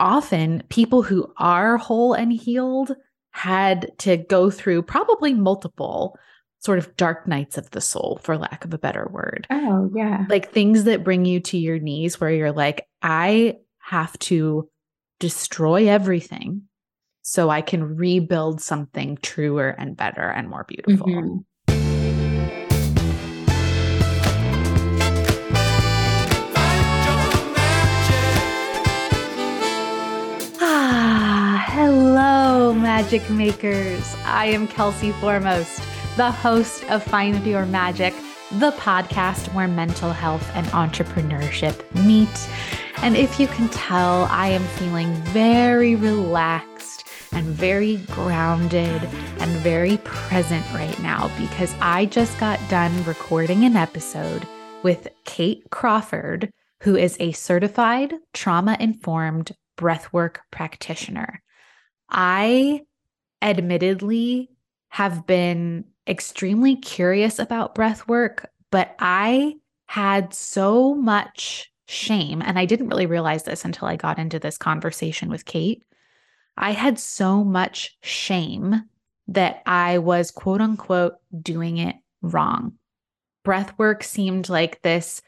often people who are whole and healed had to go through probably multiple sort of dark nights of the soul, for lack of a better word. Oh, yeah. Like things that bring you to your knees where you're like, I have to destroy everything so I can rebuild something truer and better and more beautiful. Mm-hmm. Magic makers. I am Kelsey Formost the host of Find Your Magic, the podcast where mental health and entrepreneurship meet. And if you can tell, I am feeling very relaxed and very grounded and very present right now because I just got done recording an episode with Kate Crawford, who is a certified trauma informed breathwork practitioner. I admittedly have been extremely curious about breath work, but I had so much shame, and I didn't really realize this until I got into this conversation with Kate. I had so much shame that I was quote unquote doing it wrong. Breath work seemed like this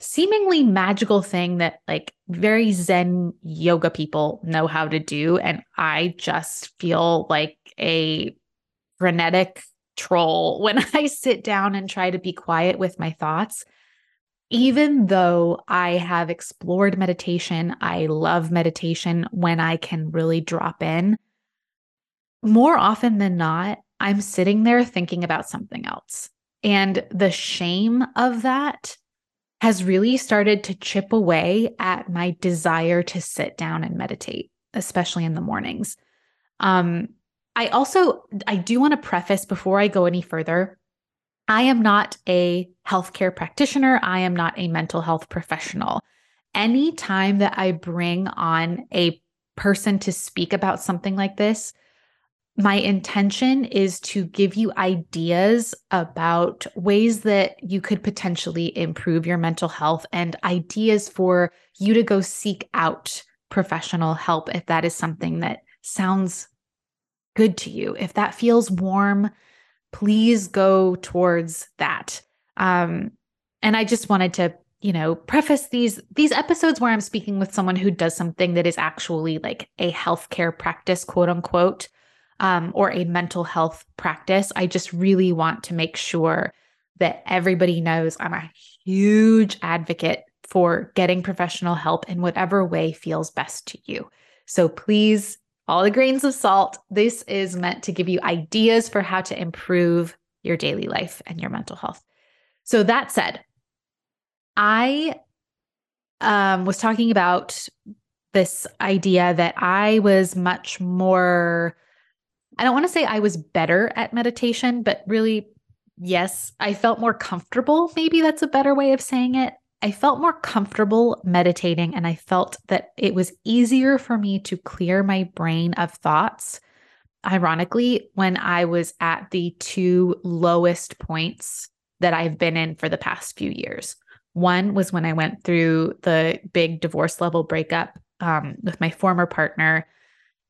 seemingly magical thing that like very zen yoga people know how to do and I just feel like a frenetic troll when I sit down and try to be quiet with my thoughts. Even though I have explored meditation, I love meditation when I can really drop in. More often than not, I'm sitting there thinking about something else. And the shame of that has really started to chip away at my desire to sit down and meditate, especially in the mornings. Um, I also I do want to preface before I go any further. I am not a healthcare practitioner. I am not a mental health professional. Anytime that I bring on a person to speak about something like this, my intention is to give you ideas about ways that you could potentially improve your mental health and ideas for you to go seek out professional help if that is something that sounds good to you, if that feels warm, please go towards that. Um, and I just wanted to, you know, preface these these episodes where I'm speaking with someone who does something that is actually like a healthcare practice, quote unquote, um, or a mental health practice. I just really want to make sure that everybody knows I'm a huge advocate for getting professional help in whatever way feels best to you. So please all the grains of salt. This is meant to give you ideas for how to improve your daily life and your mental health. So, that said, I um, was talking about this idea that I was much more, I don't want to say I was better at meditation, but really, yes, I felt more comfortable. Maybe that's a better way of saying it. I felt more comfortable meditating and I felt that it was easier for me to clear my brain of thoughts. Ironically, when I was at the two lowest points that I've been in for the past few years. One was when I went through the big divorce level breakup um, with my former partner.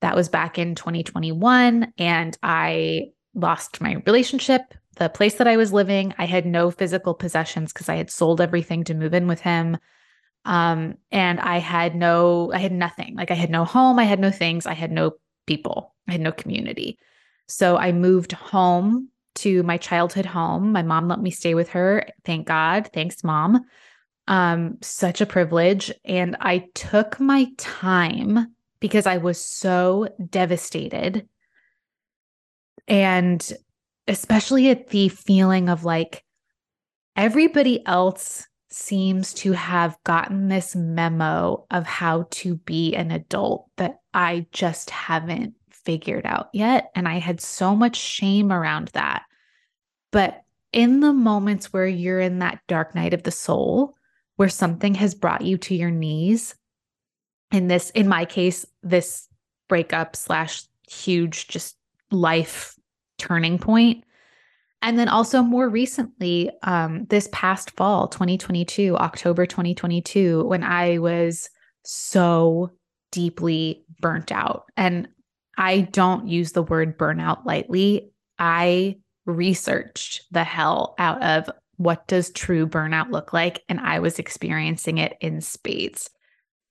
That was back in 2021. And I lost my relationship the place that I was living. I had no physical possessions because I had sold everything to move in with him. Um, and I had no, I had nothing. Like I had no home, I had no things, I had no people, I had no community. So I moved home to my childhood home. My mom let me stay with her. Thank God. Thanks, mom. Um, such a privilege. And I took my time because I was so devastated. And especially at the feeling of like everybody else seems to have gotten this memo of how to be an adult that I just haven't figured out yet. And I had so much shame around that. But in the moments where you're in that dark night of the soul, where something has brought you to your knees, in this, in my case, this breakup slash huge just life turning. And then also more recently, um, this past fall, 2022, October 2022, when I was so deeply burnt out. And I don't use the word burnout lightly. I researched the hell out of what does true burnout look like and I was experiencing it in spades.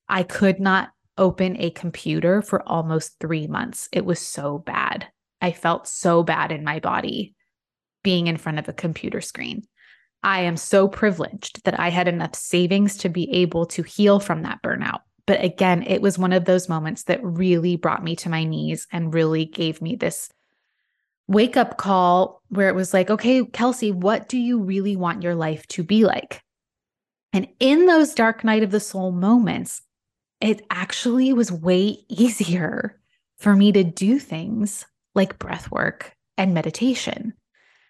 I could not open a computer for almost 3 months. It was so bad. I felt so bad in my body being in front of a computer screen. I am so privileged that I had enough savings to be able to heal from that burnout. But again, it was one of those moments that really brought me to my knees and really gave me this wake up call where it was like, okay, Kelsey, what do you really want your life to be like? And in those dark night of the soul moments, it actually was way easier for me to do things like breath work and meditation.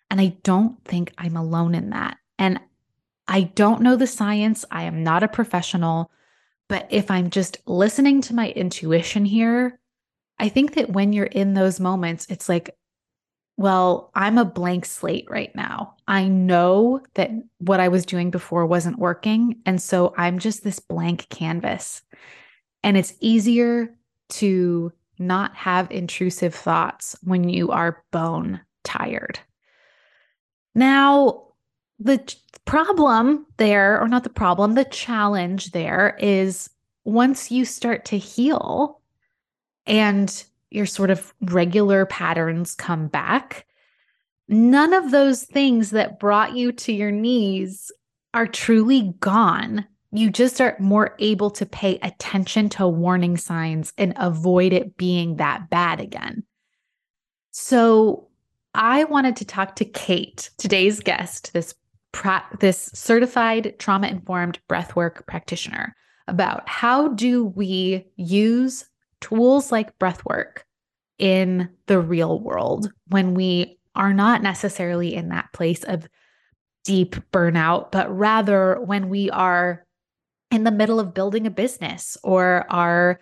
And I don't think I'm alone in that. And I don't know the science. I am not a professional. But if I'm just listening to my intuition here, I think that when you're in those moments, it's like, well, I'm a blank slate right now. I know that what I was doing before wasn't working. And so I'm just this blank canvas. And it's easier to not have intrusive thoughts when you are bone tired. Now, the problem there, or not the problem, the challenge there is once you start to heal and your sort of regular patterns come back, none of those things that brought you to your knees are truly gone. You just are more able to pay attention to warning signs and avoid it being that bad again. So, I wanted to talk to Kate, today's guest, this pra- this certified trauma informed breathwork practitioner, about how do we use tools like breathwork in the real world when we are not necessarily in that place of deep burnout, but rather when we are in the middle of building a business or are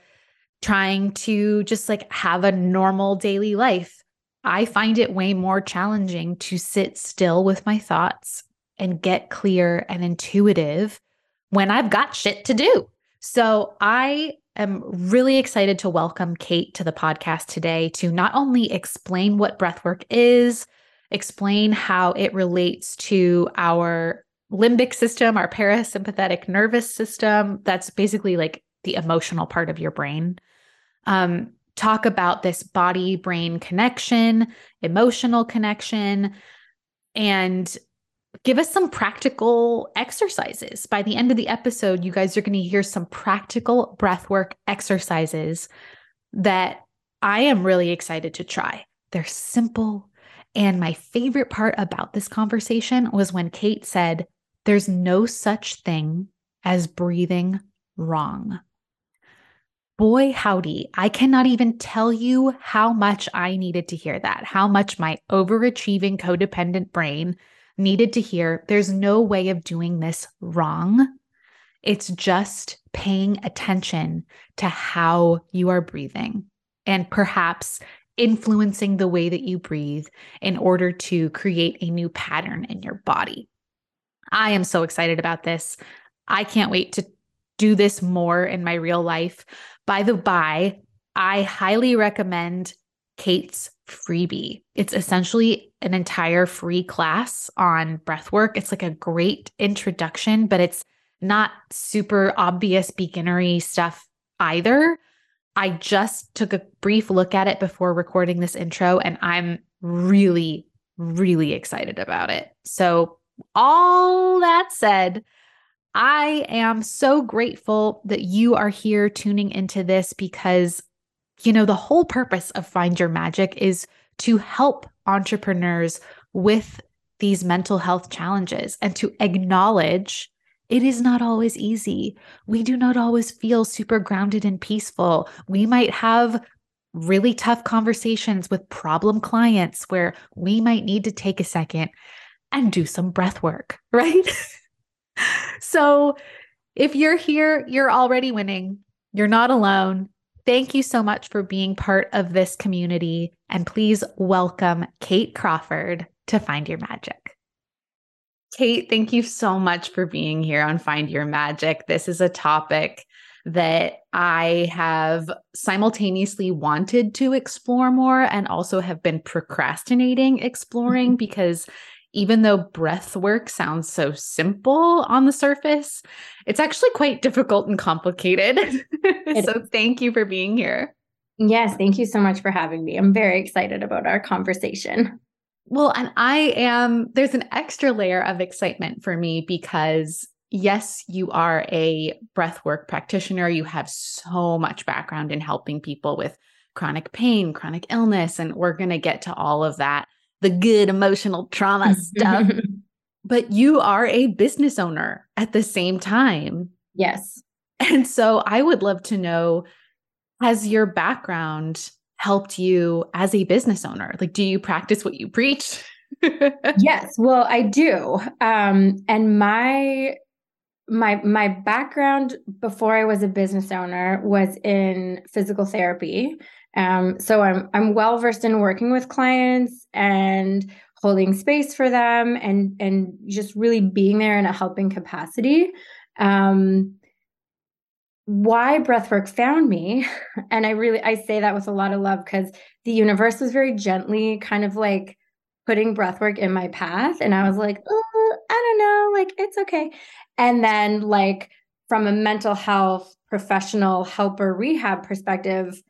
trying to just like have a normal daily life. I find it way more challenging to sit still with my thoughts and get clear and intuitive when I've got shit to do. So I am really excited to welcome Kate to the podcast today to not only explain what breathwork is, explain how it relates to our limbic system, our parasympathetic nervous system. That's basically like the emotional part of your brain. Um, talk about this body brain connection, emotional connection, and give us some practical exercises. By the end of the episode, you guys are going to hear some practical breathwork exercises that I am really excited to try. They're simple. And my favorite part about this conversation was when Kate said, There's no such thing as breathing wrong. Boy, howdy, I cannot even tell you how much I needed to hear that, how much my overachieving codependent brain needed to hear there's no way of doing this wrong. It's just paying attention to how you are breathing and perhaps influencing the way that you breathe in order to create a new pattern in your body. I am so excited about this. I can't wait to do this more in my real life. By the by, I highly recommend Kate's freebie. It's essentially an entire free class on breath work. It's like a great introduction, but it's not super obvious beginnery stuff either. I just took a brief look at it before recording this intro and I'm really really excited about it. So, all that said, I am so grateful that you are here tuning into this because you know, the whole purpose of Find Your Magic is to help entrepreneurs with these mental health challenges and to acknowledge it is not always easy. We do not always feel super grounded and peaceful. We might have really tough conversations with problem clients where we might need to take a second and do some breath work, right? so, if you're here, you're already winning. You're not alone. Thank you so much for being part of this community. And please welcome Kate Crawford to Find Your Magic. Kate, thank you so much for being here on Find Your Magic. This is a topic that I have simultaneously wanted to explore more and also have been procrastinating exploring because even though breath work sounds so simple on the surface, it's actually quite difficult and complicated. so, thank you for being here. Yes, thank you so much for having me. I'm very excited about our conversation. Well, and I am, there's an extra layer of excitement for me because yes, you are a breathwork practitioner. You have so much background in helping people with chronic pain, chronic illness, and we're going to get to all of that, the good emotional trauma stuff. But you are a business owner at the same time. Yes. And so I would love to know has your background helped you as a business owner? Like, do you practice what you preach? yes, well, I do. Um, and my my my background before I was a business owner was in physical therapy. Um, so I'm I'm well versed in working with clients and holding space for them and and just really being there in a helping capacity. Um, why breathwork found me and i really i say that with a lot of love because the universe was very gently kind of like putting breathwork in my path and i was like oh, i don't know like it's okay and then like from a mental health professional helper rehab perspective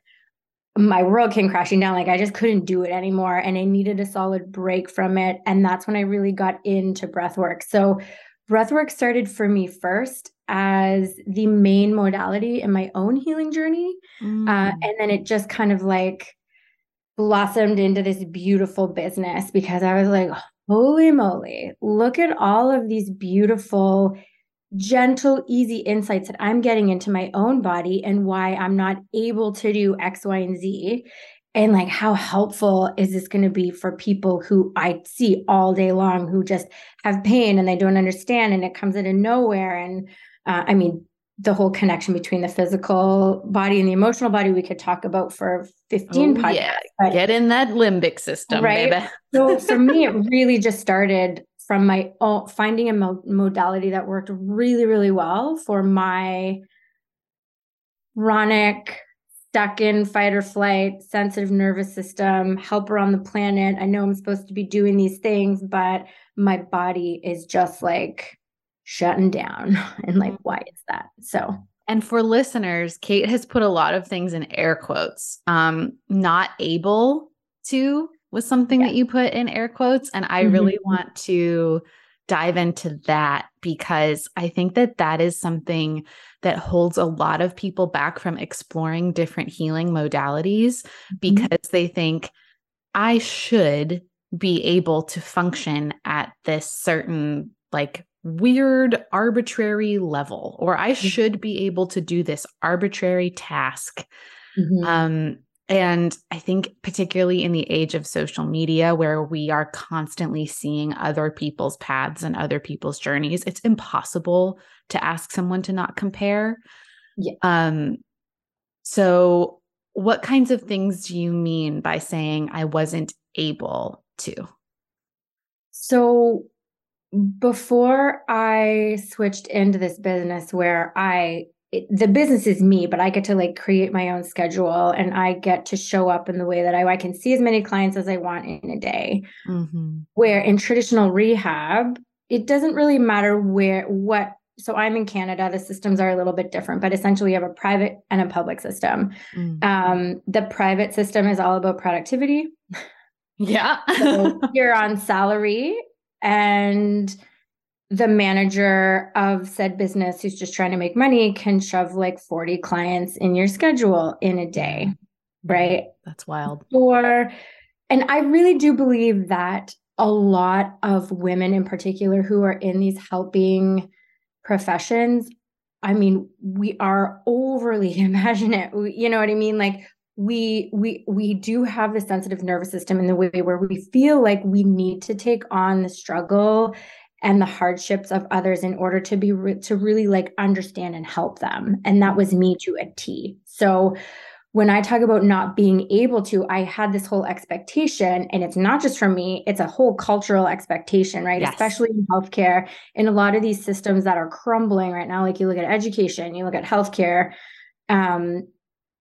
my world came crashing down like i just couldn't do it anymore and i needed a solid break from it and that's when i really got into breathwork so breathwork started for me first as the main modality in my own healing journey. Uh, mm. Uh, and then it just kind of like blossomed into this beautiful business because I was like, holy moly, look at all of these beautiful, gentle, easy insights that I'm getting into my own body and why I'm not able to do X, Y, and Z and like how helpful is this going to be for people who i see all day long who just have pain and they don't understand and it comes out of nowhere and uh, i mean the whole connection between the physical body and the emotional body we could talk about for 15 oh, podcasts yeah. But, get in that limbic system right baby. so for me it really just started from my own finding a mo- modality that worked really really well for my chronic stuck in fight or flight, sensitive nervous system, helper on the planet. I know I'm supposed to be doing these things, but my body is just like shutting down. And like, why is that? So and for listeners, Kate has put a lot of things in air quotes. Um, not able to was something yeah. that you put in air quotes. And I mm-hmm. really want to dive into that because I think that that is something that holds a lot of people back from exploring different healing modalities mm-hmm. because mm-hmm. they think I should be able to function at this certain like weird arbitrary level or I mm-hmm. should be able to do this arbitrary task. Mm-hmm. Um and I think, particularly in the age of social media, where we are constantly seeing other people's paths and other people's journeys, it's impossible to ask someone to not compare. Yeah. Um, so, what kinds of things do you mean by saying I wasn't able to? So, before I switched into this business where I it, the business is me, but I get to like create my own schedule and I get to show up in the way that I, I can see as many clients as I want in a day. Mm-hmm. Where in traditional rehab, it doesn't really matter where, what. So I'm in Canada. The systems are a little bit different, but essentially, you have a private and a public system. Mm-hmm. Um, the private system is all about productivity. Yeah. so you're on salary and the manager of said business who's just trying to make money can shove like 40 clients in your schedule in a day, mm-hmm. right? That's wild. Or, and I really do believe that a lot of women in particular who are in these helping professions, I mean, we are overly imaginative. You know what I mean? Like we we we do have the sensitive nervous system in the way where we feel like we need to take on the struggle and the hardships of others in order to be re- to really like understand and help them and that was me to a T. So when I talk about not being able to, I had this whole expectation, and it's not just from me, it's a whole cultural expectation, right? Yes. Especially in healthcare, in a lot of these systems that are crumbling right now. Like you look at education, you look at healthcare, um,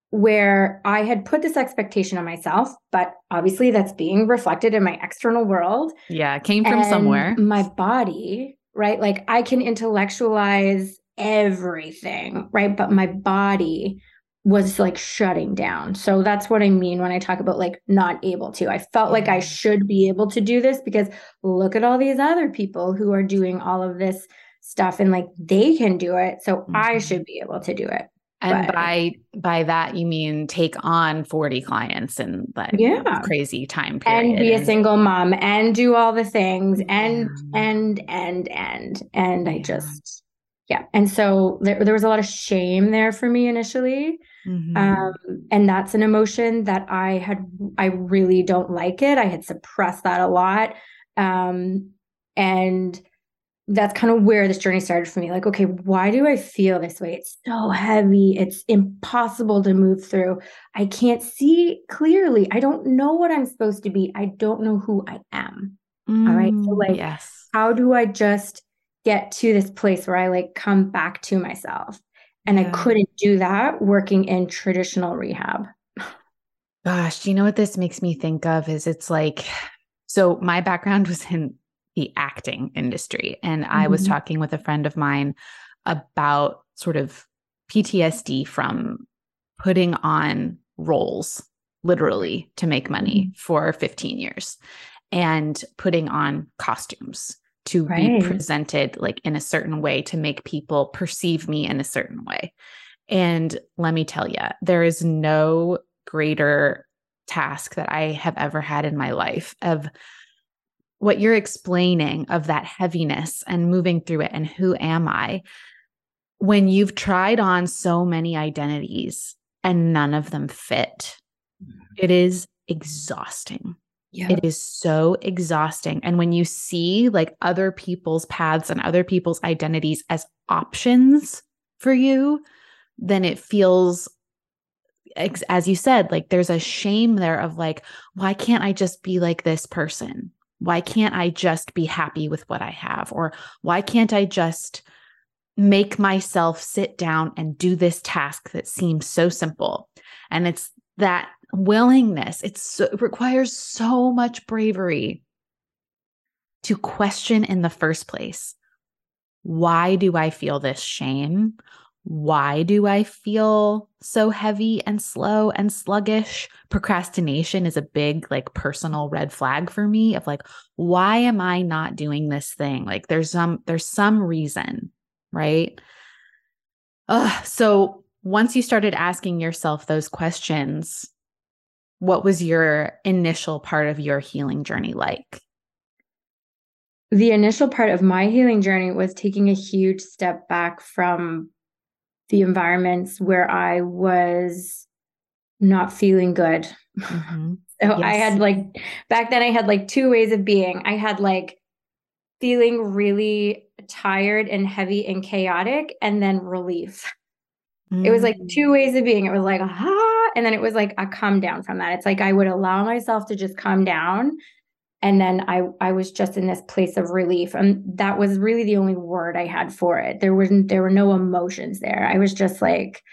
where I had put this expectation on myself, but obviously that's being reflected in my external world. Yeah, it came from somewhere. My body, right? Like I can intellectualize everything, right? But my body was like shutting down. So that's what I mean when I talk about like not able to. I felt like I should be able to do this because look at all these other people who are doing all of this stuff and like they can do it. So mm-hmm. I should be able to do it. And but, by by that you mean take on 40 clients in like yeah. crazy time period. And be a single mom and do all the things and yeah. and and and and I just yeah. And so there, there was a lot of shame there for me initially. Mm-hmm. Um, and that's an emotion that I had, I really don't like it. I had suppressed that a lot. Um, and that's kind of where this journey started for me. Like, okay, why do I feel this way? It's so heavy. It's impossible to move through. I can't see clearly. I don't know what I'm supposed to be. I don't know who I am. Mm, All right. So, mm, like, yes. how do I just get to this place where I like come back to myself? And yeah. I couldn't do that working in traditional rehab. Gosh, you know what this makes me think of? Is it's like, so my background was in the acting industry. And mm-hmm. I was mm-hmm. talking with a friend of mine about sort of PTSD from putting on roles literally to make money mm-hmm. for 15 years and putting on costumes to right. be presented like in a certain way to make people perceive me in a certain way. And let me tell you, there is no greater task that I have ever had in my life of what you're explaining of that heaviness and moving through it and who am I when you've tried on so many identities and none of them fit. Mm-hmm. It is exhausting. It is so exhausting. And when you see like other people's paths and other people's identities as options for you, then it feels, as you said, like there's a shame there of like, why can't I just be like this person? Why can't I just be happy with what I have? Or why can't I just make myself sit down and do this task that seems so simple? And it's that willingness. It's so, it requires so much bravery to question in the first place. Why do I feel this shame? Why do I feel so heavy and slow and sluggish? Procrastination is a big, like, personal red flag for me of like, why am I not doing this thing? Like, there's some, there's some reason, right? Uh, so once you started asking yourself those questions, what was your initial part of your healing journey like? The initial part of my healing journey was taking a huge step back from the environments where I was not feeling good. Mm-hmm. so yes. I had like, back then, I had like two ways of being. I had like feeling really tired and heavy and chaotic, and then relief. Mm-hmm. It was like two ways of being. It was like, ah, and then it was like a come down from that. It's like I would allow myself to just come down and then I I was just in this place of relief and that was really the only word I had for it. There wasn't there were no emotions there. I was just like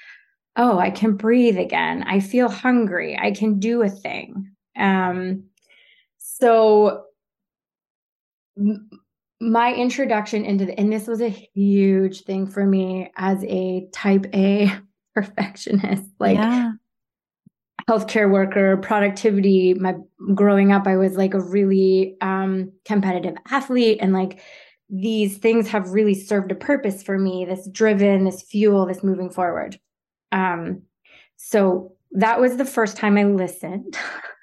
oh, I can breathe again. I feel hungry. I can do a thing. Um so my introduction into the and this was a huge thing for me as a type A perfectionist. Like yeah healthcare worker, productivity. My growing up, I was like a really um, competitive athlete, and like these things have really served a purpose for me. This driven, this fuel, this moving forward. Um, so that was the first time I listened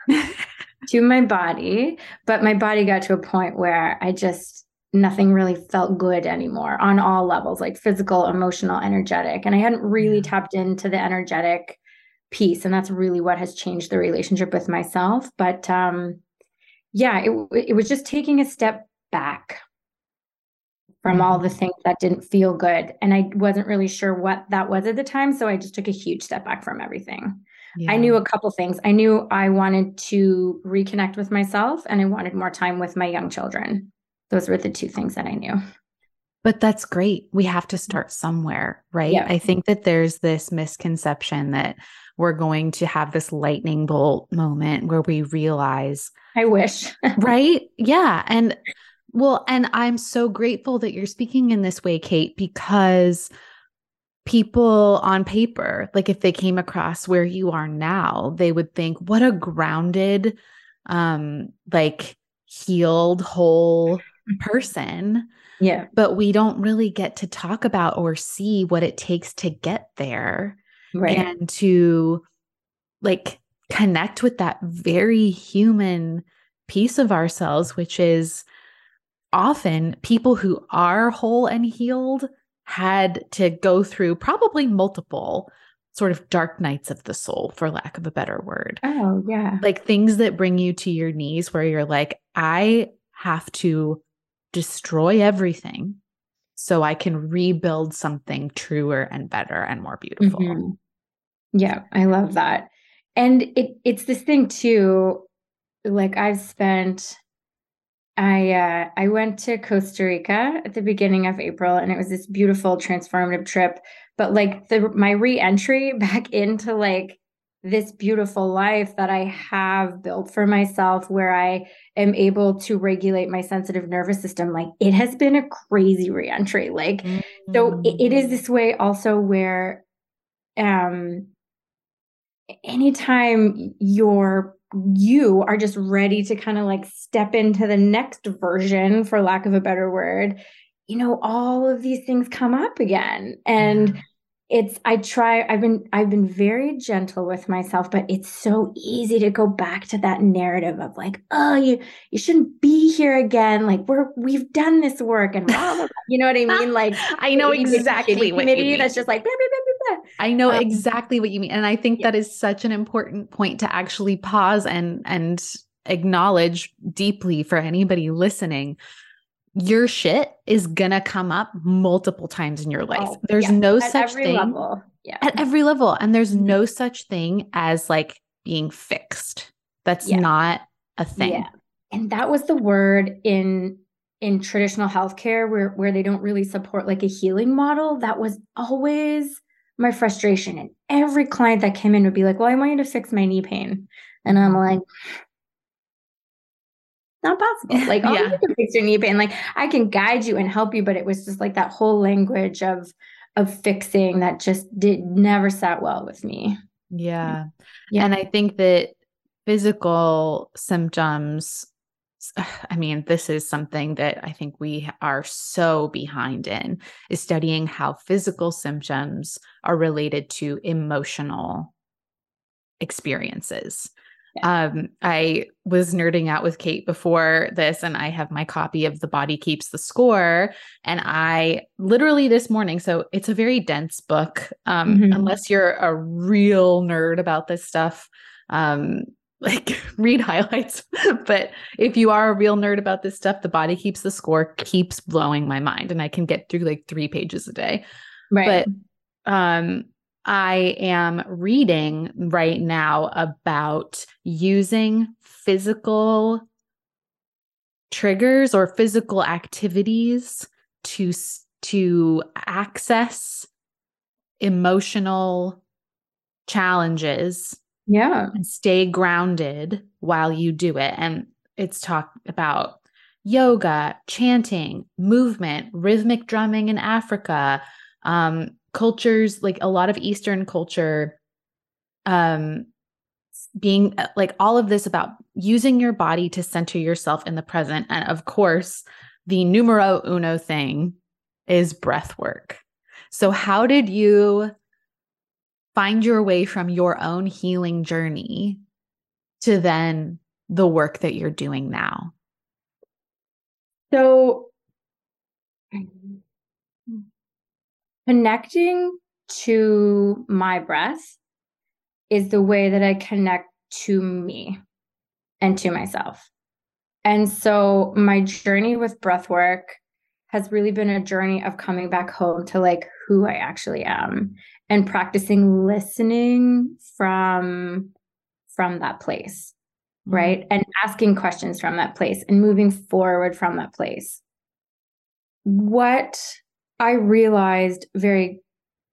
to my body, but my body got to a point where I just nothing really felt good anymore on all levels like physical emotional energetic and i hadn't really tapped into the energetic piece and that's really what has changed the relationship with myself but um yeah it, it was just taking a step back from all the mm-hmm. things that didn't feel good and i wasn't really sure what that was at the time so i just took a huge step back from everything yeah. I knew a couple things. I knew I wanted to reconnect with myself and I wanted more time with my young children. Those were the two things that I knew. But that's great. We have to start somewhere, right? Yeah. I think that there's this misconception that we're going to have this lightning bolt moment where we realize. I wish. right? Yeah. And well, and I'm so grateful that you're speaking in this way, Kate, because people on paper, like if they came across where you are now, they would think, what a grounded, um, like healed, whole person. Yeah. But we don't really get to talk about or see what it takes to get there. Right. And to like connect with that very human piece of ourselves, which is often people who are whole and healed had to go through probably multiple sort of dark nights of the soul, for lack of a better word. Oh, yeah. Like things that bring you to your knees where you're like, I have to destroy everything so I can rebuild something truer and better and more beautiful. Mm-hmm. Yeah, I love that. And it it's this thing too like I've spent I uh, I went to Costa Rica at the beginning of April, and it was this beautiful transformative trip. But like the my reentry back into like this beautiful life that I have built for myself, where I am able to regulate my sensitive nervous system, like it has been a crazy reentry. Like mm-hmm. so, it, it is this way also where, um, anytime you're you are just ready to kind of like step into the next version, for lack of a better word, you know, all of these things come up again. And yeah. It's I try, I've been I've been very gentle with myself, but it's so easy to go back to that narrative of like, oh, you you shouldn't be here again. Like we're we've done this work and blah, blah, blah. you know what I mean? Like I know exactly what you mean. that's just like blah, blah, I know um, exactly what you mean. And I think yeah. that is such an important point to actually pause and and acknowledge deeply for anybody listening. Your shit is gonna come up multiple times in your life. Oh, there's yeah. no At such thing level. Yeah. At every level. And there's mm-hmm. no such thing as like being fixed. That's yeah. not a thing. Yeah. And that was the word in in traditional healthcare where where they don't really support like a healing model. That was always my frustration. And every client that came in would be like, Well, I want you to fix my knee pain. And I'm like, not possible. Like, oh, yeah. you can fix your knee pain. Like, I can guide you and help you, but it was just like that whole language of of fixing that just did never sat well with me. Yeah. Yeah. And I think that physical symptoms I mean, this is something that I think we are so behind in is studying how physical symptoms are related to emotional experiences. Um, I was nerding out with Kate before this, and I have my copy of The Body Keeps the Score. And I literally this morning, so it's a very dense book. Um, mm-hmm. Unless you're a real nerd about this stuff, um, like read highlights. but if you are a real nerd about this stuff, the body keeps the score keeps blowing my mind and I can get through like 3 pages a day. Right. But um I am reading right now about using physical triggers or physical activities to to access emotional challenges yeah. And stay grounded while you do it. And it's talked about yoga, chanting, movement, rhythmic drumming in Africa, um, cultures like a lot of Eastern culture, um, being uh, like all of this about using your body to center yourself in the present. And of course, the numero uno thing is breath work. So, how did you find your way from your own healing journey to then the work that you're doing now? So, connecting to my breath is the way that I connect to me and to myself. And so, my journey with breath work has really been a journey of coming back home to like who I actually am and practicing listening from from that place mm-hmm. right and asking questions from that place and moving forward from that place what i realized very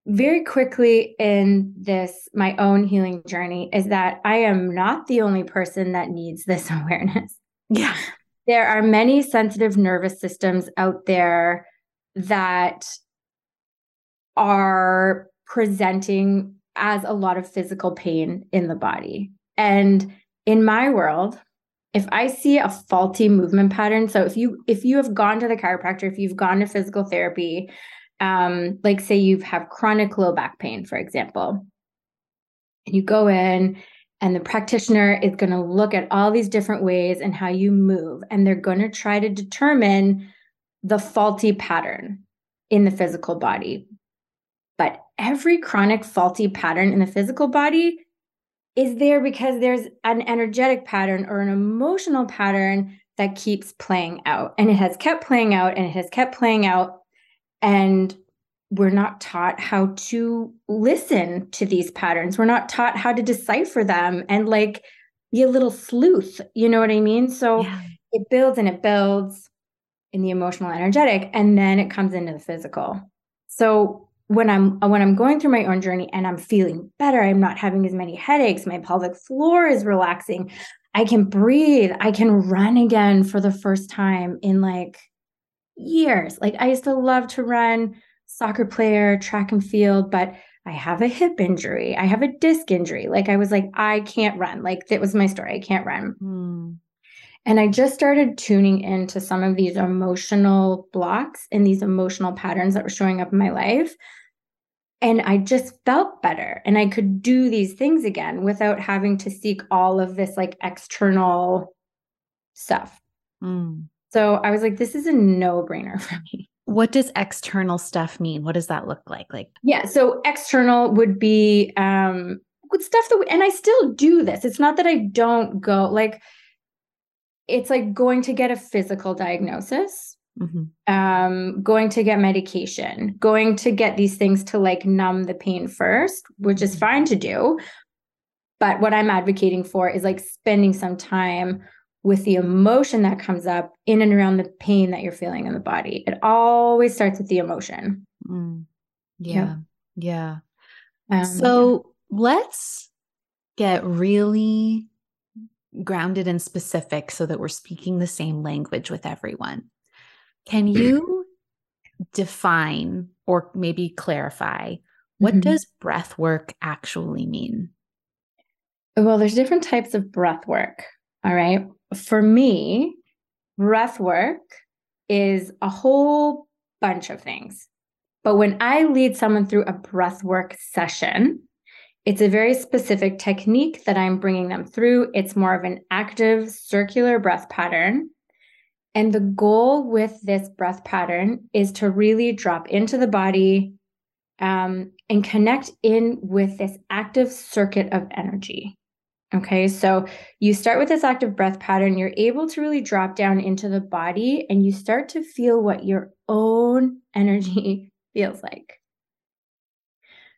very quickly in this my own healing journey is that i am not the only person that needs this awareness yeah there are many sensitive nervous systems out there that are presenting as a lot of physical pain in the body. And in my world, if I see a faulty movement pattern, so if you if you have gone to the chiropractor, if you've gone to physical therapy, um, like say you have chronic low back pain, for example, and you go in and the practitioner is going to look at all these different ways and how you move, and they're going to try to determine the faulty pattern in the physical body. But every chronic faulty pattern in the physical body is there because there's an energetic pattern or an emotional pattern that keeps playing out. And it has kept playing out and it has kept playing out. And we're not taught how to listen to these patterns. We're not taught how to decipher them and like be a little sleuth. You know what I mean? So yeah. it builds and it builds in the emotional energetic, and then it comes into the physical. So when I'm when I'm going through my own journey and I'm feeling better, I'm not having as many headaches, my pelvic floor is relaxing, I can breathe, I can run again for the first time in like years. Like I used to love to run soccer player, track and field, but I have a hip injury. I have a disc injury. Like I was like, I can't run. Like that was my story. I can't run. Mm. And I just started tuning into some of these emotional blocks and these emotional patterns that were showing up in my life. And I just felt better. And I could do these things again without having to seek all of this like external stuff. Mm. So I was like, this is a no brainer for me. What does external stuff mean? What does that look like? Like, yeah. So external would be um, good stuff that, we, and I still do this. It's not that I don't go like, it's like going to get a physical diagnosis mm-hmm. um, going to get medication going to get these things to like numb the pain first which is mm-hmm. fine to do but what i'm advocating for is like spending some time with the emotion that comes up in and around the pain that you're feeling in the body it always starts with the emotion mm. yeah yeah, yeah. Um, so yeah. let's get really grounded and specific so that we're speaking the same language with everyone. Can you define or maybe clarify what mm-hmm. does breath work actually mean? Well, there's different types of breath work. All right. For me, breath work is a whole bunch of things. But when I lead someone through a breath work session, it's a very specific technique that I'm bringing them through. It's more of an active circular breath pattern. And the goal with this breath pattern is to really drop into the body um, and connect in with this active circuit of energy. Okay, so you start with this active breath pattern, you're able to really drop down into the body and you start to feel what your own energy feels like.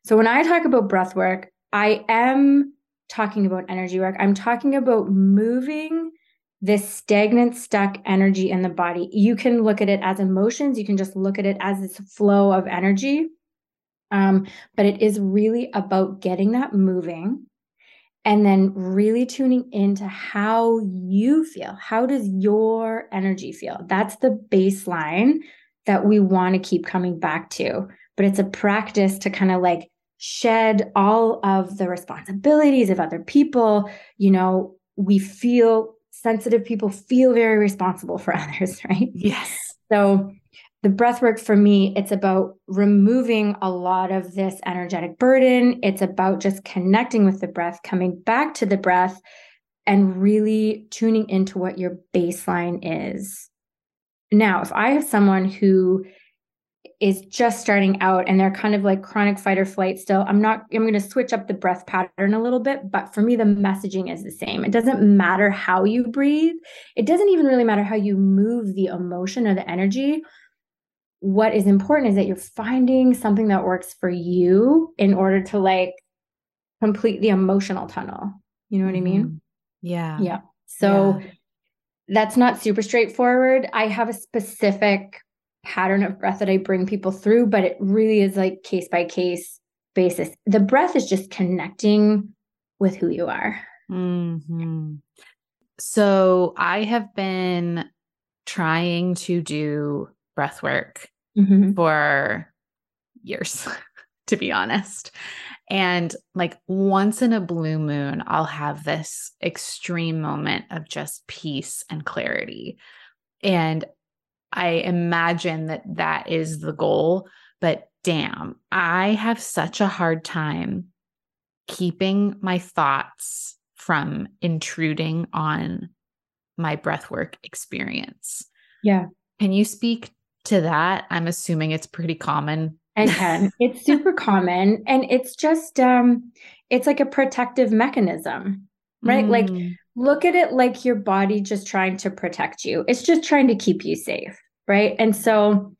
So, when I talk about breath work, I am talking about energy work. I'm talking about moving this stagnant, stuck energy in the body. You can look at it as emotions, you can just look at it as this flow of energy. Um, but it is really about getting that moving and then really tuning into how you feel. How does your energy feel? That's the baseline that we want to keep coming back to. But it's a practice to kind of like shed all of the responsibilities of other people. You know, we feel sensitive people feel very responsible for others, right? Yes. So the breath work for me, it's about removing a lot of this energetic burden. It's about just connecting with the breath, coming back to the breath, and really tuning into what your baseline is. Now, if I have someone who is just starting out and they're kind of like chronic fight or flight still i'm not i'm going to switch up the breath pattern a little bit but for me the messaging is the same it doesn't matter how you breathe it doesn't even really matter how you move the emotion or the energy what is important is that you're finding something that works for you in order to like complete the emotional tunnel. You know what mm-hmm. I mean? Mm-hmm. Yeah. Yeah. So yeah. that's not super straightforward. I have a specific pattern of breath that I bring people through, but it really is like case by case basis. The breath is just connecting with who you are. Mm-hmm. So I have been trying to do breath work mm-hmm. for years, to be honest. And like once in a blue moon, I'll have this extreme moment of just peace and clarity. And I imagine that that is the goal. But damn, I have such a hard time keeping my thoughts from intruding on my breathwork experience. Yeah. Can you speak to that? I'm assuming it's pretty common. I can. it's super common and it's just um it's like a protective mechanism, right? Mm. Like look at it like your body just trying to protect you. It's just trying to keep you safe, right? And so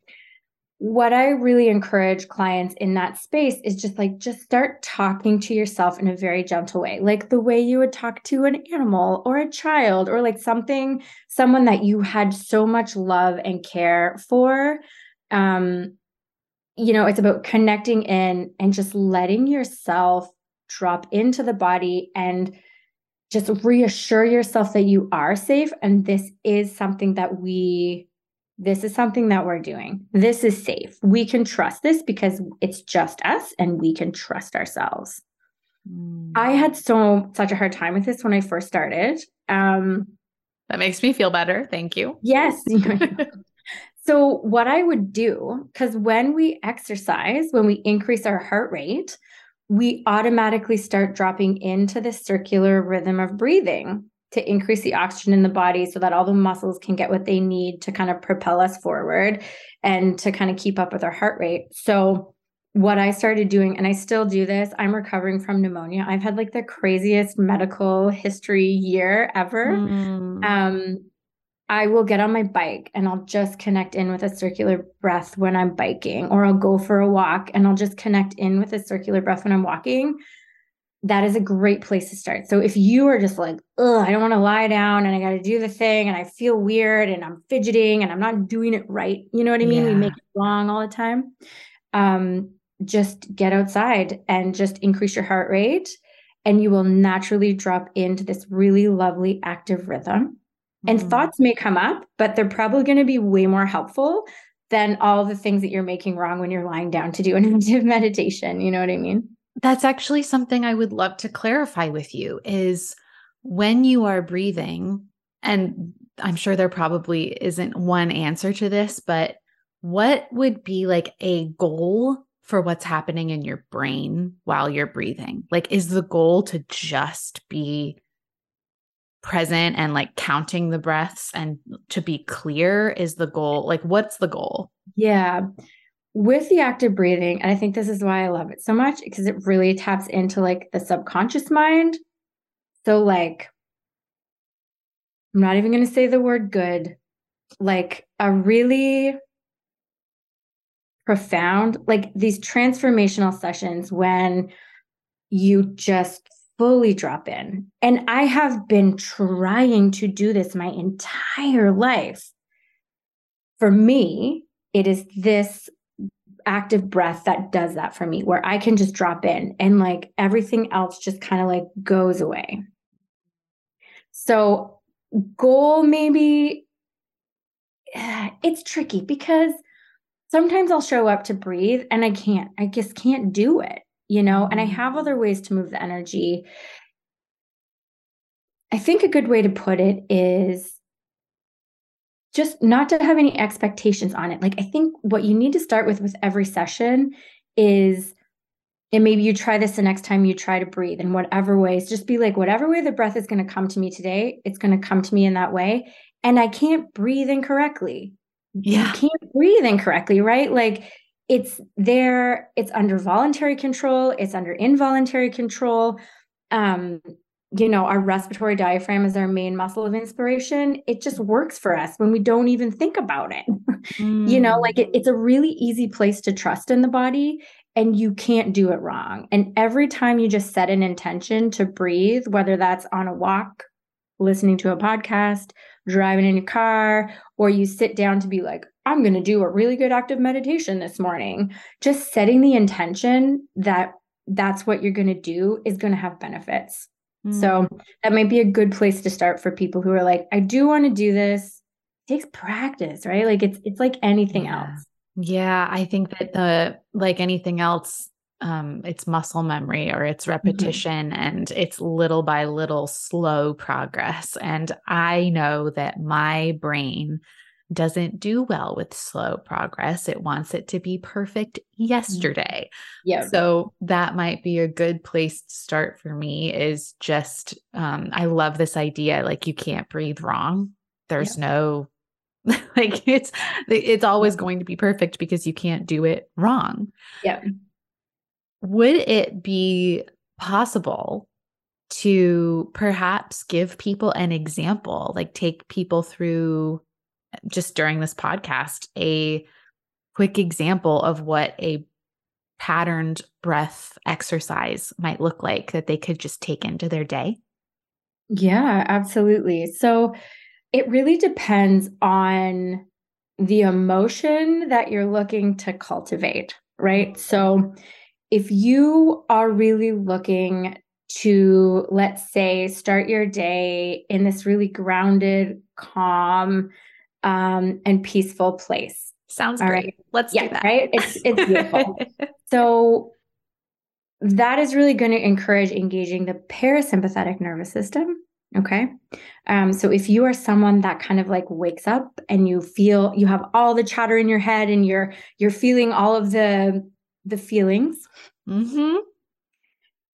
what I really encourage clients in that space is just like, just start talking to yourself in a very gentle way, like the way you would talk to an animal or a child or like something, someone that you had so much love and care for. Um, you know, it's about connecting in and just letting yourself drop into the body and just reassure yourself that you are safe. And this is something that we this is something that we're doing. This is safe. We can trust this because it's just us and we can trust ourselves. Mm. I had so such a hard time with this when I first started. Um, that makes me feel better. Thank you. Yes. so, what I would do, because when we exercise, when we increase our heart rate, we automatically start dropping into the circular rhythm of breathing to increase the oxygen in the body so that all the muscles can get what they need to kind of propel us forward and to kind of keep up with our heart rate. So, what I started doing, and I still do this, I'm recovering from pneumonia. I've had like the craziest medical history year ever. Mm. Um, I will get on my bike and I'll just connect in with a circular breath when I'm biking, or I'll go for a walk and I'll just connect in with a circular breath when I'm walking that is a great place to start. So if you are just like, oh, I don't want to lie down and I got to do the thing and I feel weird and I'm fidgeting and I'm not doing it right, you know what I mean? Yeah. We make it wrong all the time. Um, just get outside and just increase your heart rate, and you will naturally drop into this really lovely active rhythm. Mm-hmm. And thoughts may come up, but they're probably going to be way more helpful than all the things that you're making wrong when you're lying down to do an active meditation. You know what I mean? That's actually something I would love to clarify with you is when you are breathing, and I'm sure there probably isn't one answer to this, but what would be like a goal for what's happening in your brain while you're breathing? Like, is the goal to just be present and like counting the breaths and to be clear? Is the goal like, what's the goal? Yeah with the active breathing, and I think this is why I love it so much because it really taps into like the subconscious mind. So, like, I'm not even going to say the word good, like a really profound, like these transformational sessions when you just fully drop in. And I have been trying to do this my entire life. For me, it is this active breath that does that for me, where I can just drop in and like everything else just kind of like goes away. So, goal maybe it's tricky because sometimes I'll show up to breathe and I can't, I just can't do it, you know, and I mm-hmm. have other ways to move the energy. I think a good way to put it is just not to have any expectations on it. Like I think what you need to start with with every session is and maybe you try this the next time you try to breathe in whatever ways just be like whatever way the breath is going to come to me today it's going to come to me in that way and i can't breathe incorrectly yeah you can't breathe incorrectly right like it's there it's under voluntary control it's under involuntary control um you know, our respiratory diaphragm is our main muscle of inspiration, it just works for us when we don't even think about it. Mm. You know, like it, it's a really easy place to trust in the body and you can't do it wrong. And every time you just set an intention to breathe, whether that's on a walk, listening to a podcast, driving in your car, or you sit down to be like, I'm going to do a really good active meditation this morning, just setting the intention that that's what you're going to do is going to have benefits. Mm. So that might be a good place to start for people who are like, I do want to do this. It takes practice, right? Like it's it's like anything yeah. else. Yeah, I think that the like anything else, um, it's muscle memory or it's mm-hmm. repetition mm-hmm. and it's little by little slow progress. And I know that my brain doesn't do well with slow progress. It wants it to be perfect mm-hmm. yesterday. Yeah. So that might be a good place to start for me is just um I love this idea like you can't breathe wrong. There's yeah. no like it's it's always going to be perfect because you can't do it wrong. Yeah. Would it be possible to perhaps give people an example, like take people through just during this podcast a quick example of what a patterned breath exercise might look like that they could just take into their day? Yeah, absolutely. So it really depends on the emotion that you're looking to cultivate, right? So if you are really looking to, let's say, start your day in this really grounded, calm, um, and peaceful place. Sounds All great. Right. Let's yeah, do that. Right? It's it's beautiful. so that is really going to encourage engaging the parasympathetic nervous system. Okay. Um, so if you are someone that kind of like wakes up and you feel you have all the chatter in your head and you're you're feeling all of the the feelings. Mm-hmm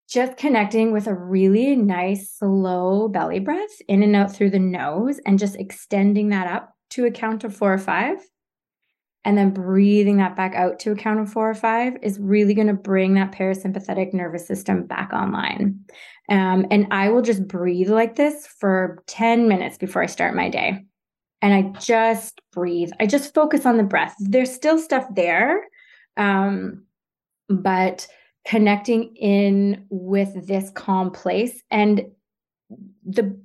just connecting with a really nice slow belly breath in and out through the nose and just extending that up to a count of four or five and then breathing that back out to a count of four or five is really going to bring that parasympathetic nervous system back online. Um, and I will just breathe like this for 10 minutes before I start my day. And I just breathe. I just focus on the breath. There's still stuff there, um, but connecting in with this calm place and the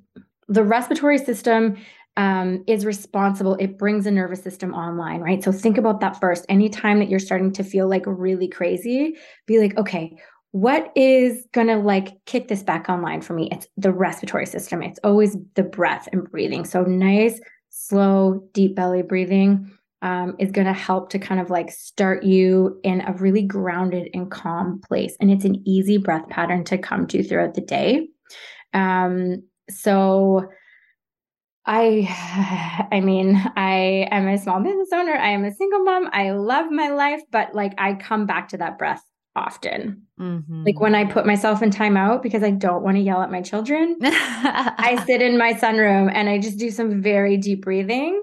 the respiratory system um, is responsible. It brings the nervous system online, right? So think about that first. Anytime that you're starting to feel like really crazy, be like, okay, what is gonna like kick this back online for me? It's the respiratory system. It's always the breath and breathing. So nice, slow, deep belly breathing um, is gonna help to kind of like start you in a really grounded and calm place. And it's an easy breath pattern to come to throughout the day. Um, so I I mean, I am a small business owner. I am a single mom. I love my life, but like I come back to that breath often. Mm-hmm. Like when I put myself in timeout because I don't want to yell at my children, I sit in my sunroom and I just do some very deep breathing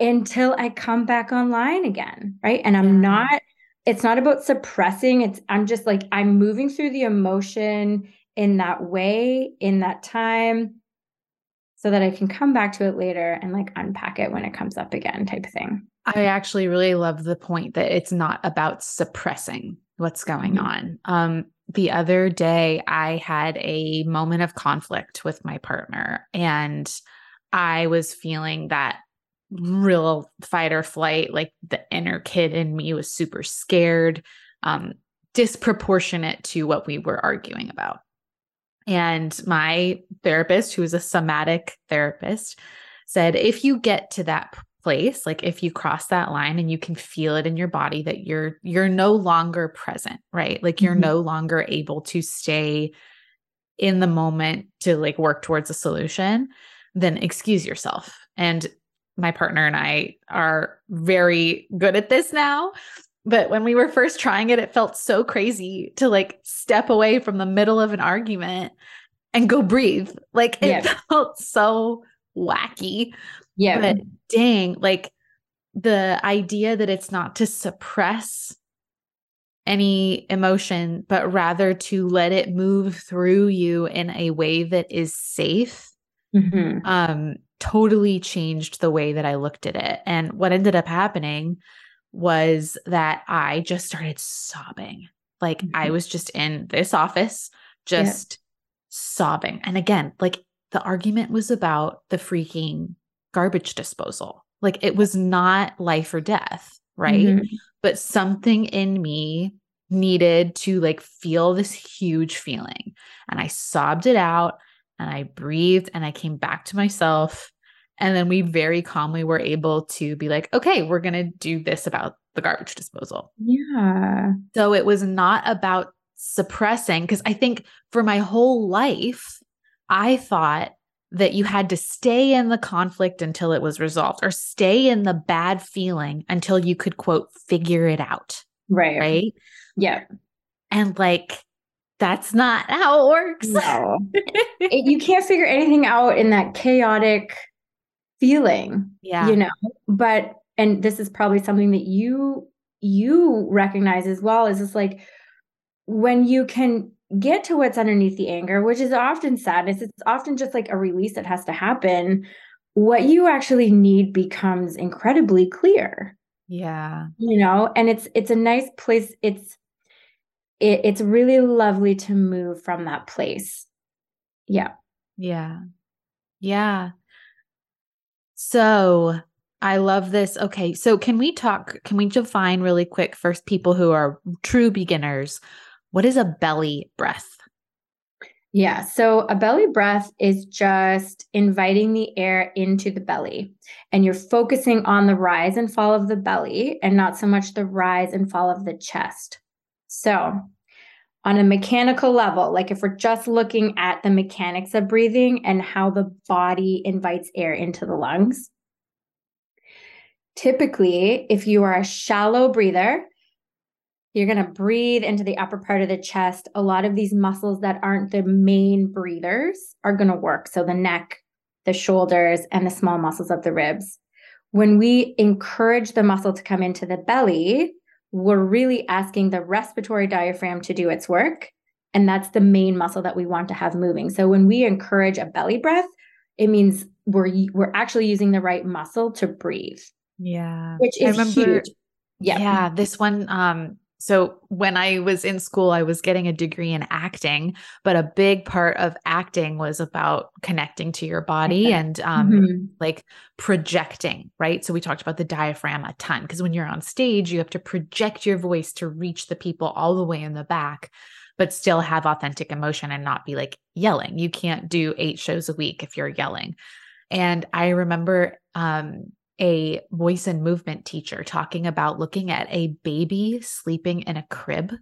until I come back online again, right? And I'm not it's not about suppressing, it's I'm just like I'm moving through the emotion in that way in that time so that I can come back to it later and like unpack it when it comes up again, type of thing. I actually really love the point that it's not about suppressing what's going mm-hmm. on. Um, the other day, I had a moment of conflict with my partner, and I was feeling that real fight or flight. Like the inner kid in me was super scared, um, disproportionate to what we were arguing about. And my therapist, who is a somatic therapist, said if you get to that place like if you cross that line and you can feel it in your body that you're you're no longer present right like you're mm-hmm. no longer able to stay in the moment to like work towards a solution then excuse yourself and my partner and I are very good at this now but when we were first trying it, it felt so crazy to like step away from the middle of an argument and go breathe. Like it yeah. felt so wacky. Yeah. But dang, like the idea that it's not to suppress any emotion, but rather to let it move through you in a way that is safe. Mm-hmm. Um, totally changed the way that I looked at it. And what ended up happening was that I just started sobbing. Like mm-hmm. I was just in this office, just yeah. sobbing. And again, like the argument was about the freaking garbage disposal. Like it was not life or death, right? Mm-hmm. But something in me needed to like feel this huge feeling. And I sobbed it out and I breathed and I came back to myself. And then we very calmly were able to be like, okay, we're going to do this about the garbage disposal. Yeah. So it was not about suppressing, because I think for my whole life, I thought that you had to stay in the conflict until it was resolved or stay in the bad feeling until you could, quote, figure it out. Right. Right. Yeah. And like, that's not how it works. No. it, you can't figure anything out in that chaotic feeling. Yeah. You know, but, and this is probably something that you, you recognize as well is just like when you can get to what's underneath the anger, which is often sadness, it's often just like a release that has to happen. What you actually need becomes incredibly clear. Yeah. You know, and it's it's a nice place. It's it, it's really lovely to move from that place. Yeah. Yeah. Yeah. So I love this. Okay. So can we talk? Can we define really quick first people who are true beginners? What is a belly breath? Yeah. So a belly breath is just inviting the air into the belly. And you're focusing on the rise and fall of the belly and not so much the rise and fall of the chest. So, on a mechanical level, like if we're just looking at the mechanics of breathing and how the body invites air into the lungs, typically, if you are a shallow breather, you're going to breathe into the upper part of the chest. A lot of these muscles that aren't the main breathers are going to work. So the neck, the shoulders, and the small muscles of the ribs. When we encourage the muscle to come into the belly, we're really asking the respiratory diaphragm to do its work. And that's the main muscle that we want to have moving. So when we encourage a belly breath, it means we're we're actually using the right muscle to breathe. Yeah. Which is I remember, huge. Yeah. Yeah. This one, um, so when I was in school, I was getting a degree in acting, but a big part of acting was about connecting to your body and um, mm-hmm. like projecting, right? So we talked about the diaphragm a ton because when you're on stage, you have to project your voice to reach the people all the way in the back, but still have authentic emotion and not be like yelling. You can't do eight shows a week if you're yelling. And I remember um, a voice and movement teacher talking about looking at a baby sleeping in a crib.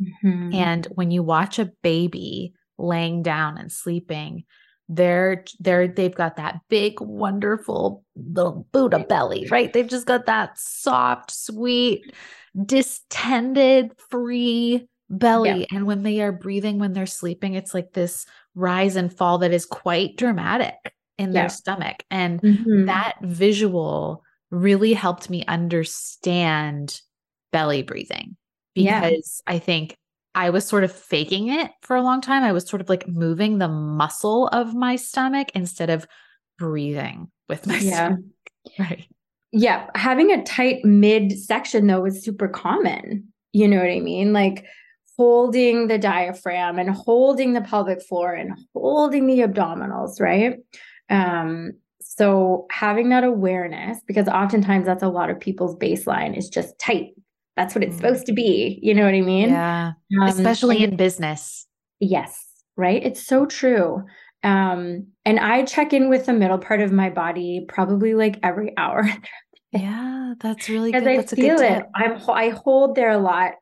Mm-hmm. And when you watch a baby laying down and sleeping, they're they're they've got that big wonderful little buddha belly right they've just got that soft sweet distended free belly yeah. and when they are breathing when they're sleeping it's like this rise and fall that is quite dramatic in yeah. their stomach. And mm-hmm. that visual really helped me understand belly breathing because yeah. I think I was sort of faking it for a long time. I was sort of like moving the muscle of my stomach instead of breathing with my yeah. stomach. Right. Yeah. Having a tight mid section though is super common. You know what I mean? Like holding the diaphragm and holding the pelvic floor and holding the abdominals, right? Um, so having that awareness, because oftentimes that's a lot of people's baseline is just tight. That's what it's mm. supposed to be. You know what I mean? Yeah. Um, Especially in business. Yes. Right. It's so true. Um, and I check in with the middle part of my body probably like every hour. yeah, that's really good. I feel it. I'm I hold there a lot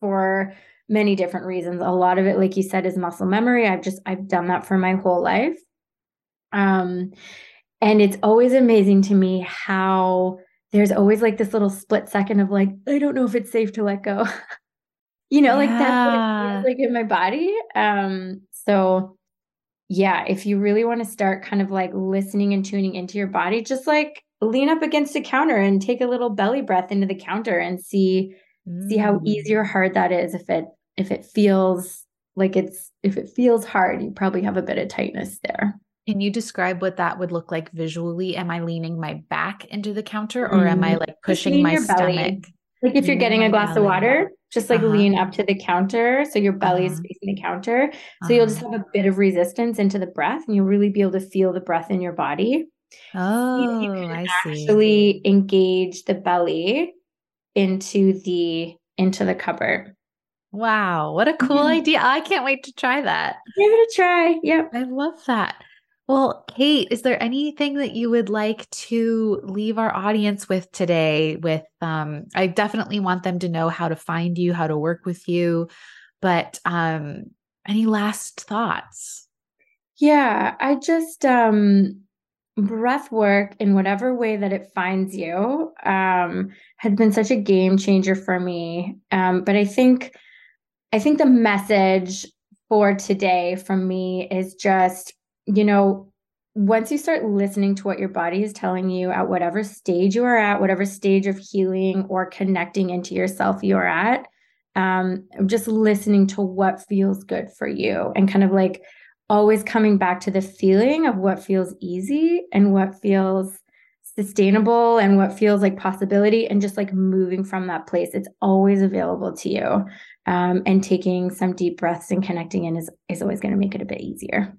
for many different reasons. A lot of it, like you said, is muscle memory. I've just I've done that for my whole life. Um, and it's always amazing to me how there's always like this little split second of like, I don't know if it's safe to let go. you know, yeah. like that's what it feels like in my body. Um, so yeah, if you really want to start kind of like listening and tuning into your body, just like lean up against a counter and take a little belly breath into the counter and see mm. see how easy or mm. hard that is. If it if it feels like it's if it feels hard, you probably have a bit of tightness there. Can you describe what that would look like visually? Am I leaning my back into the counter or am I mm-hmm. like pushing my stomach? Belly. Like if you're getting a glass belly. of water, just like uh-huh. lean up to the counter. So your belly uh-huh. is facing the counter. So uh-huh. you'll just uh-huh. have a bit of resistance into the breath and you'll really be able to feel the breath in your body. Oh, I see. Actually engage the belly into the into the cupboard. Wow, what a cool yeah. idea. I can't wait to try that. Give it a try. Yep. I love that. Well, Kate, is there anything that you would like to leave our audience with today? With um, I definitely want them to know how to find you, how to work with you, but um, any last thoughts? Yeah, I just um breath work in whatever way that it finds you um had been such a game changer for me. Um, but I think I think the message for today from me is just you know, once you start listening to what your body is telling you at whatever stage you are at, whatever stage of healing or connecting into yourself you are at, um, just listening to what feels good for you and kind of like always coming back to the feeling of what feels easy and what feels sustainable and what feels like possibility and just like moving from that place. It's always available to you um, and taking some deep breaths and connecting in is, is always going to make it a bit easier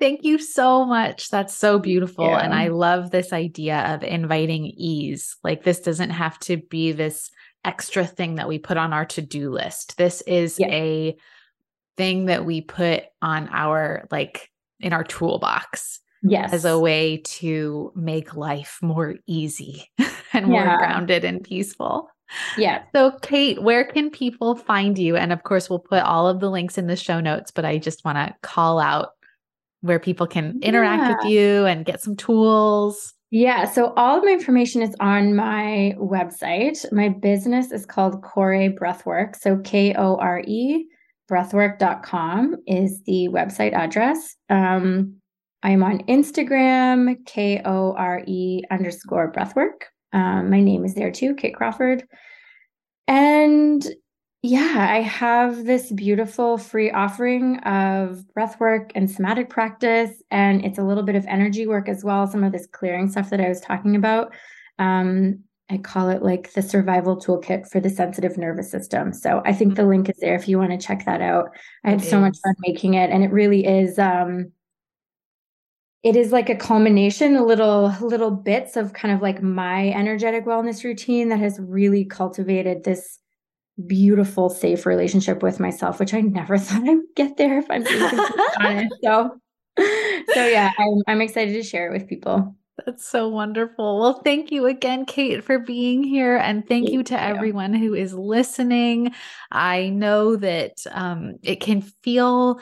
Thank you so much. That's so beautiful. Yeah. And I love this idea of inviting ease. Like, this doesn't have to be this extra thing that we put on our to do list. This is yeah. a thing that we put on our, like, in our toolbox. Yes. As a way to make life more easy and more yeah. grounded and peaceful. Yeah. So, Kate, where can people find you? And of course, we'll put all of the links in the show notes, but I just want to call out where people can interact yeah. with you and get some tools? Yeah, so all of my information is on my website. My business is called Kore Breathwork. So K O R E breathwork.com is the website address. Um, I'm on Instagram, K O R E underscore breathwork. Um, my name is there too, Kate Crawford. And yeah, I have this beautiful free offering of breath work and somatic practice, and it's a little bit of energy work as well. Some of this clearing stuff that I was talking about. Um, I call it like the survival toolkit for the sensitive nervous system. So I think the link is there if you want to check that out. I had it so is. much fun making it, and it really is. Um, it is like a culmination, a little little bits of kind of like my energetic wellness routine that has really cultivated this beautiful, safe relationship with myself, which I never thought I would get there if I'm being honest. So, so yeah, I'm, I'm excited to share it with people. That's so wonderful. Well, thank you again, Kate, for being here. And thank, thank you to you. everyone who is listening. I know that um, it can feel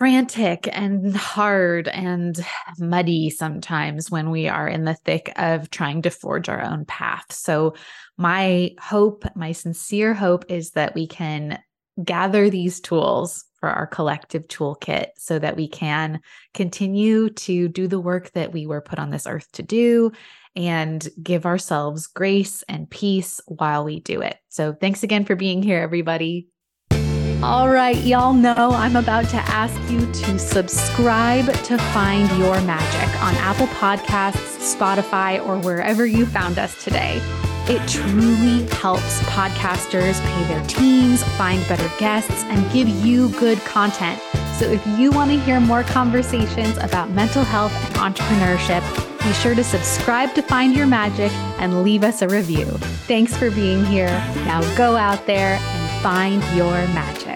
frantic and hard and muddy sometimes when we are in the thick of trying to forge our own path. So, my hope, my sincere hope is that we can gather these tools for our collective toolkit so that we can continue to do the work that we were put on this earth to do and give ourselves grace and peace while we do it. So, thanks again for being here, everybody. All right, y'all know I'm about to ask you to subscribe to Find Your Magic on Apple Podcasts, Spotify, or wherever you found us today. It truly helps podcasters pay their teams, find better guests, and give you good content. So if you want to hear more conversations about mental health and entrepreneurship, be sure to subscribe to Find Your Magic and leave us a review. Thanks for being here. Now go out there and find your magic.